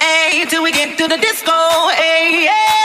Hey, till we get to the disco. Hey, yeah.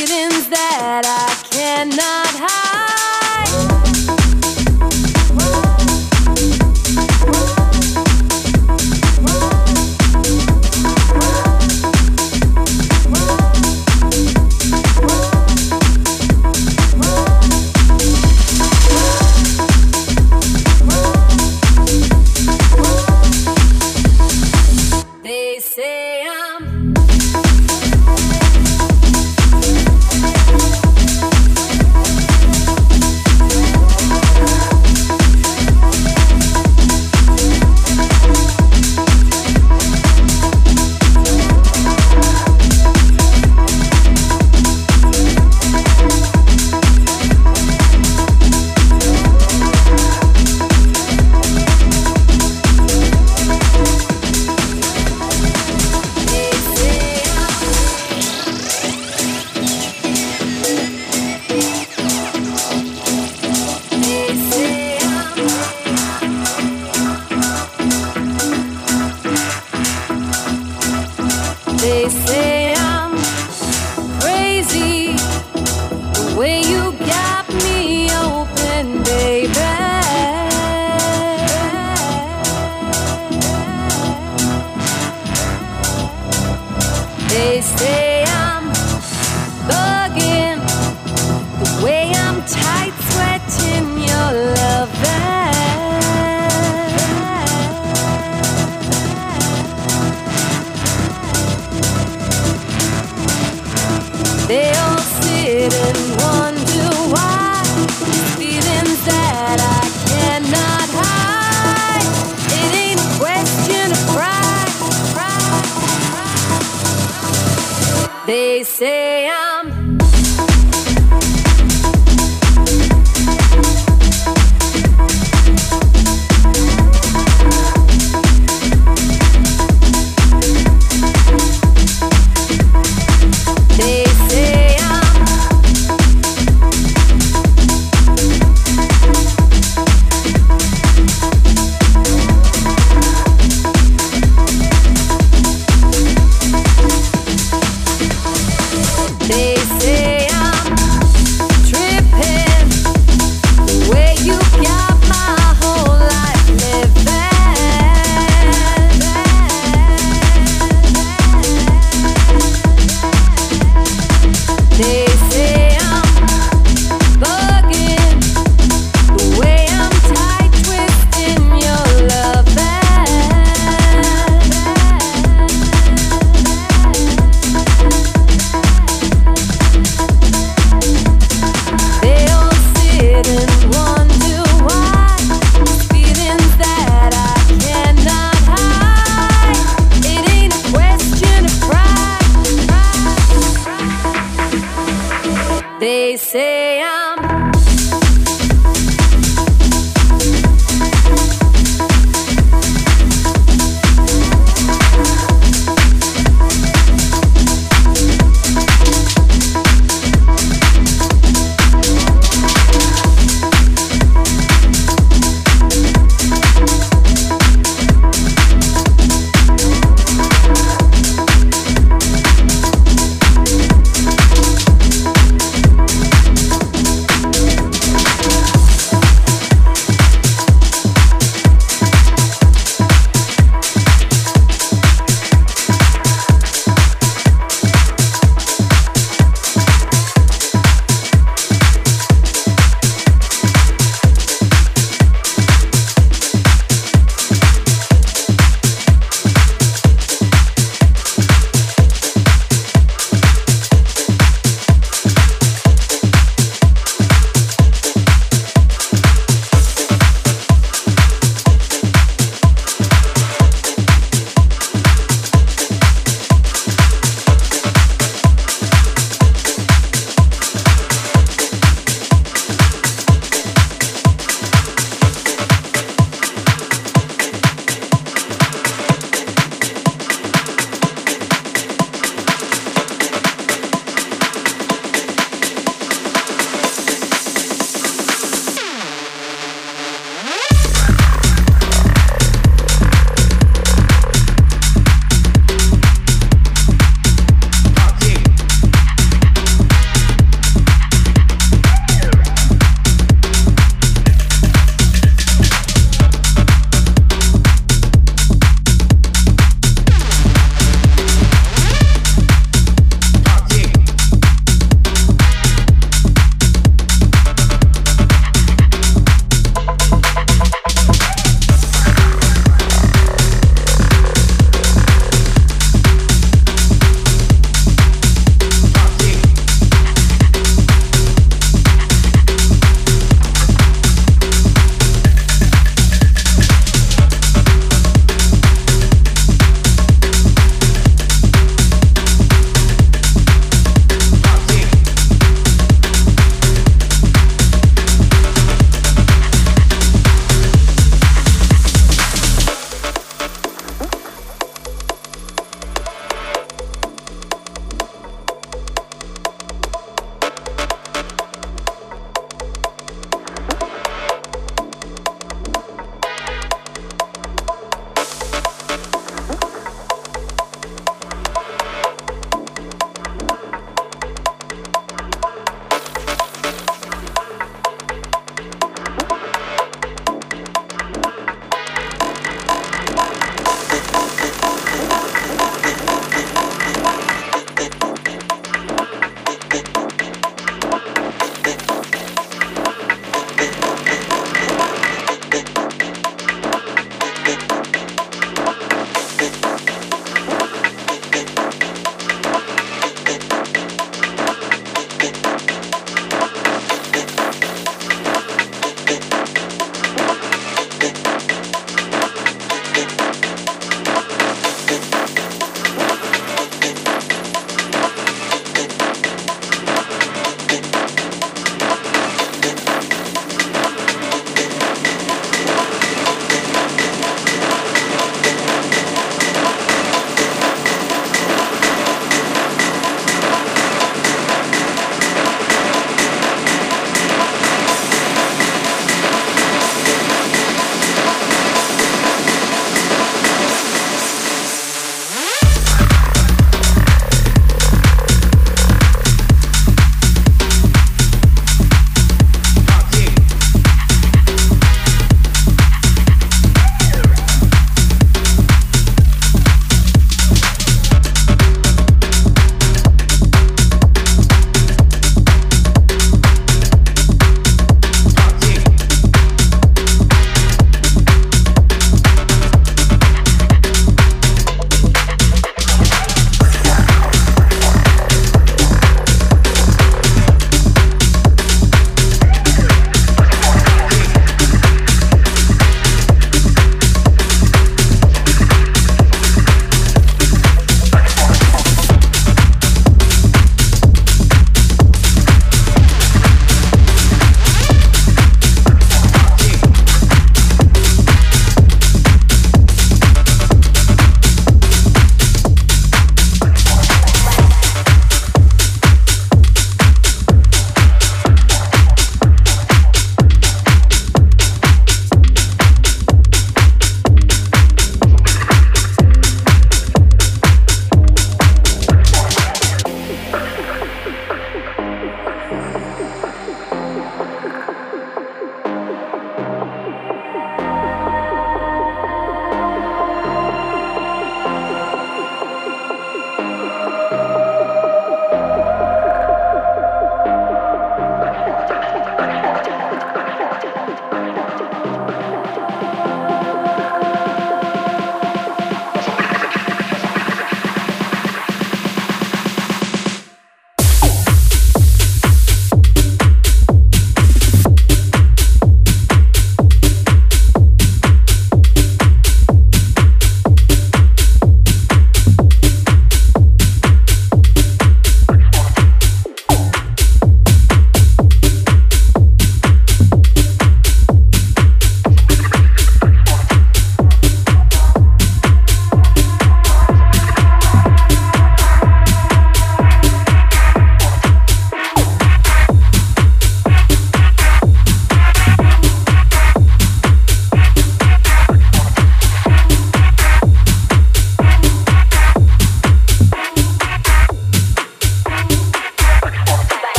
feelings that I cannot hide. They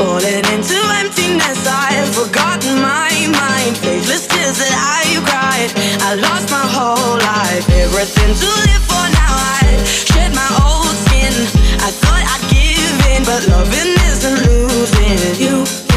into emptiness. I've forgotten my mind. Faithless tears that I cried. I lost my whole life. Everything to live for now. I shed my old skin. I thought I'd give in, but loving isn't losing. You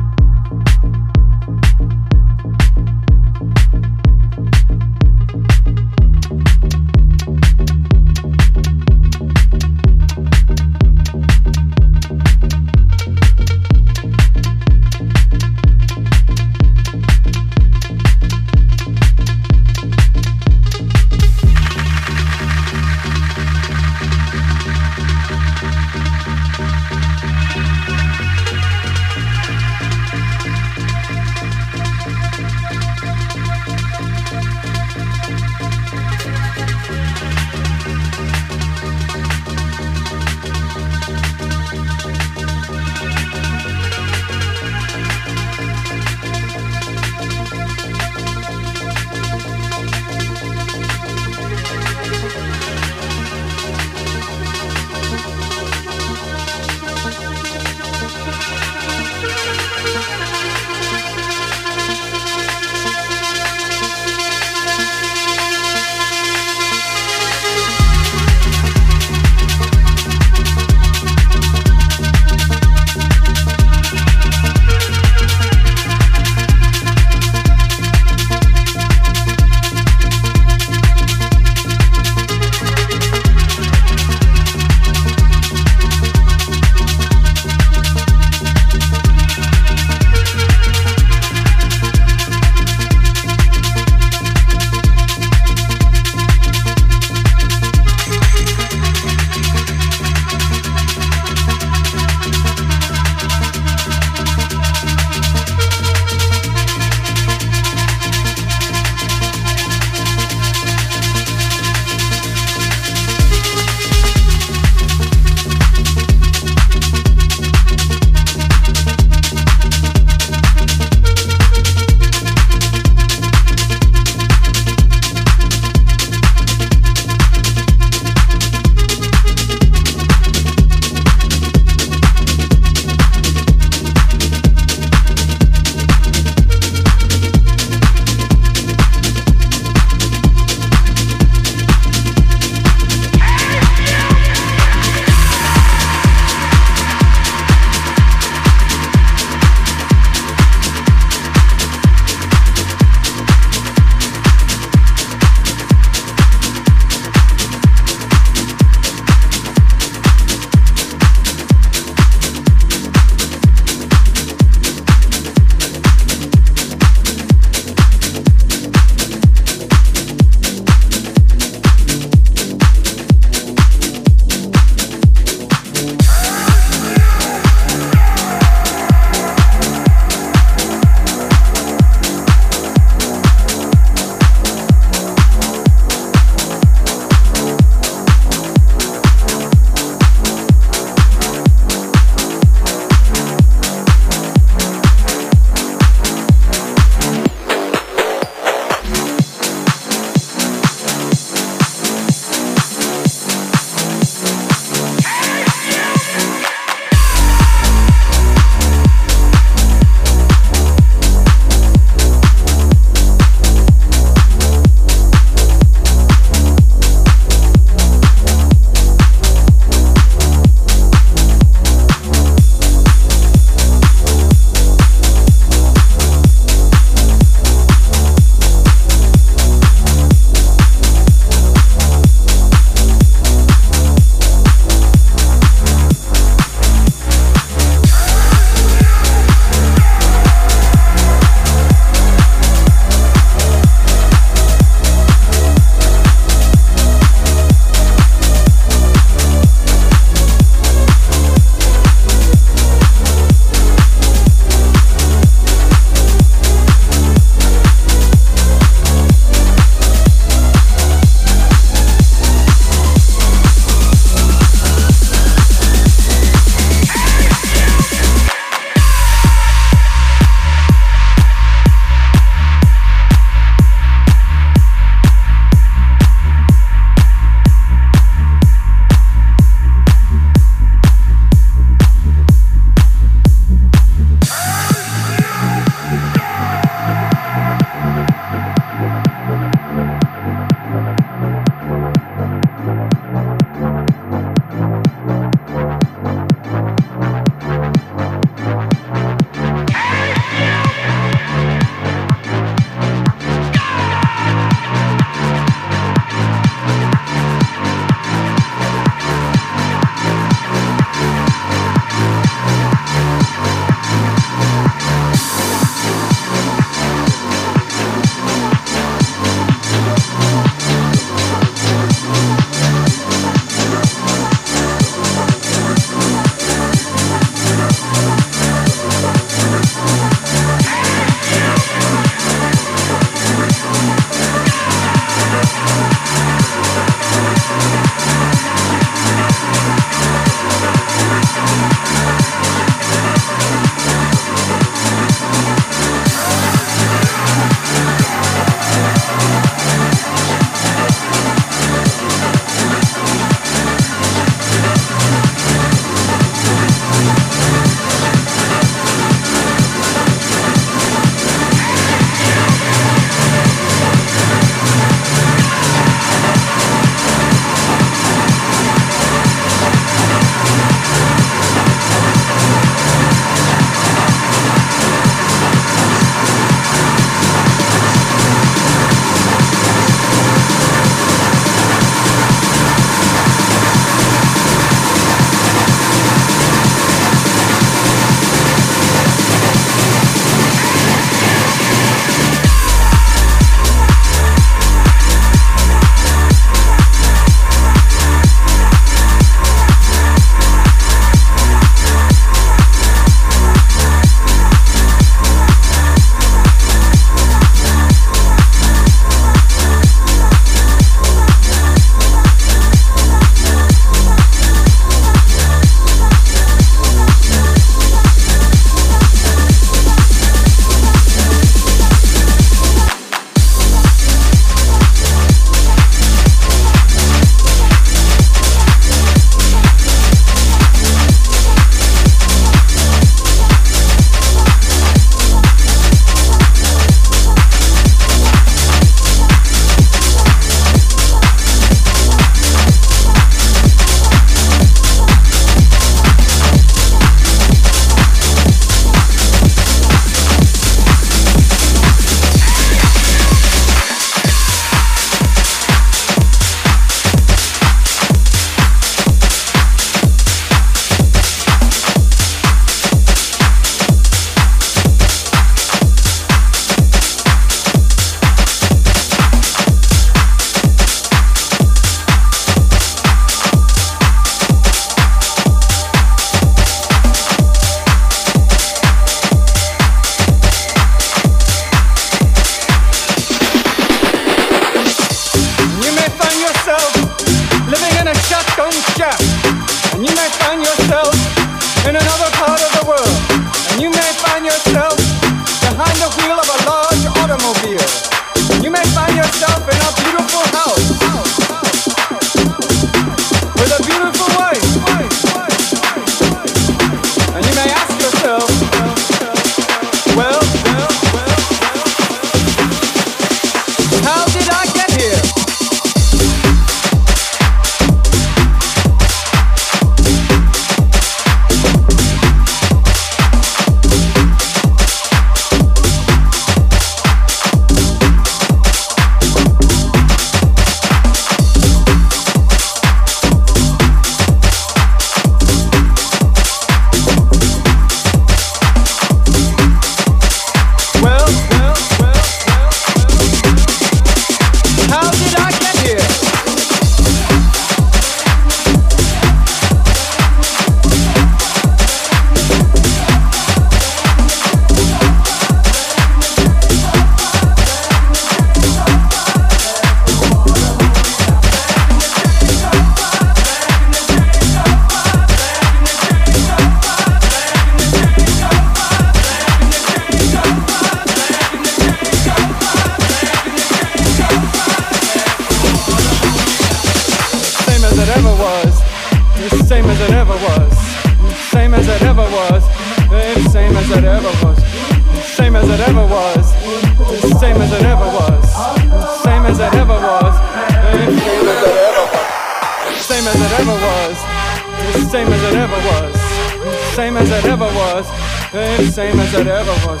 The same as it ever was.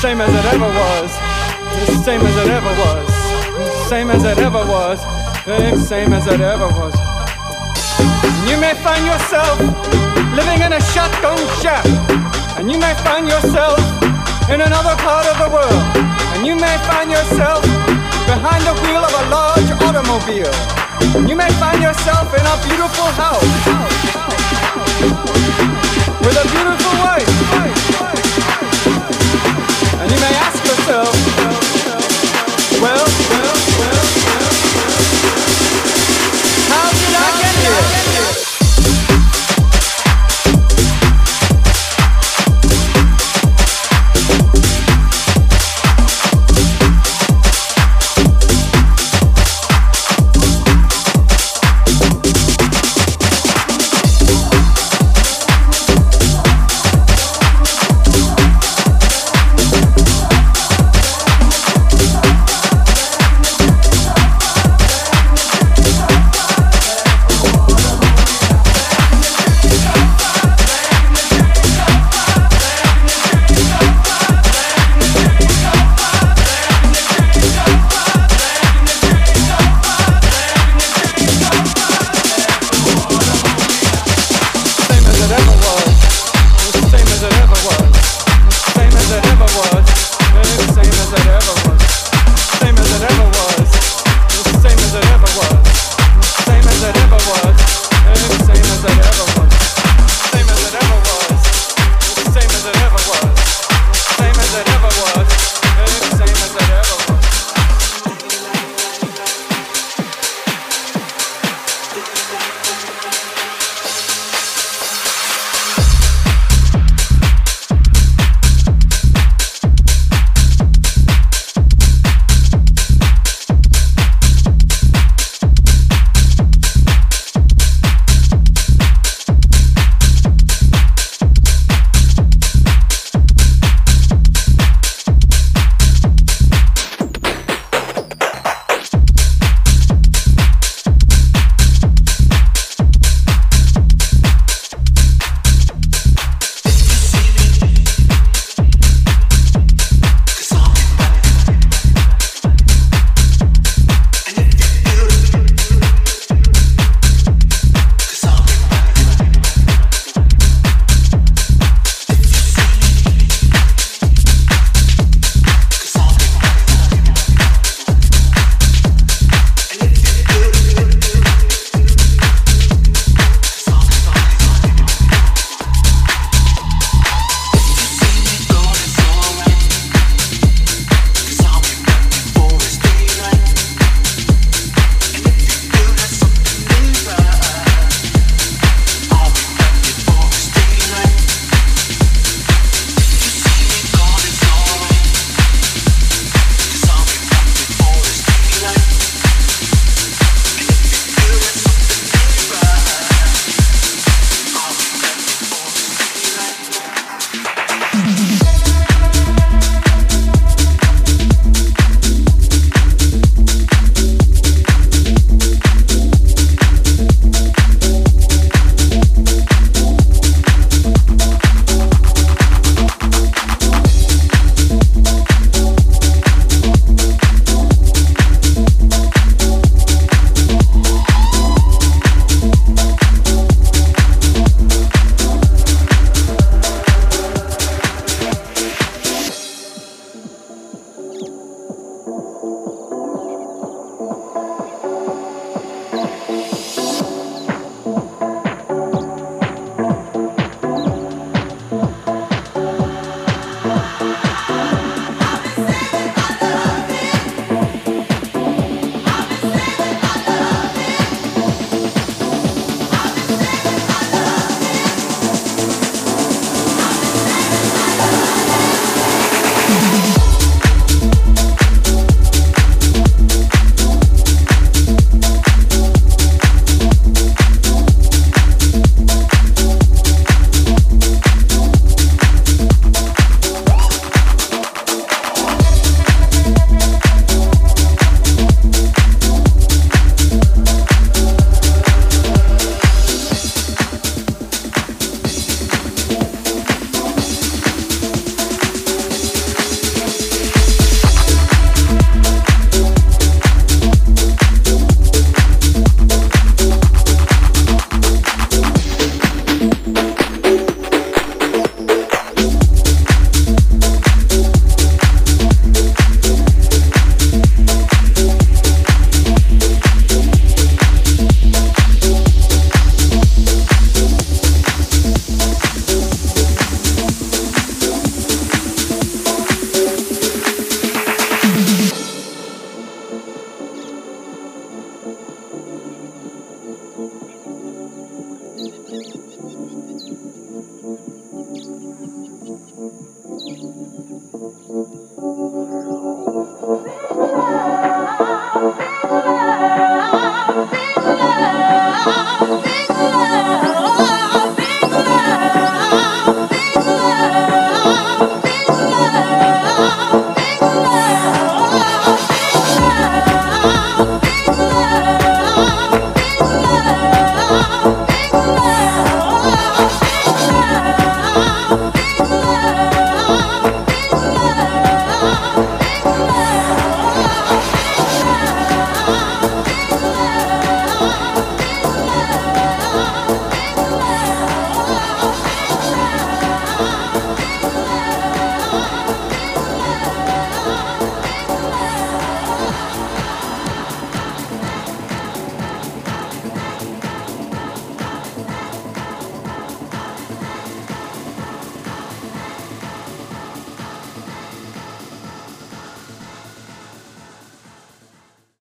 Same as it ever was. Same as it ever was. Same as it ever was. The same as it ever was. You may find yourself living in a shotgun shack, and you may find yourself in another part of the world, and you may find yourself behind the wheel of a large automobile. You may find yourself in a beautiful house with a beautiful wife.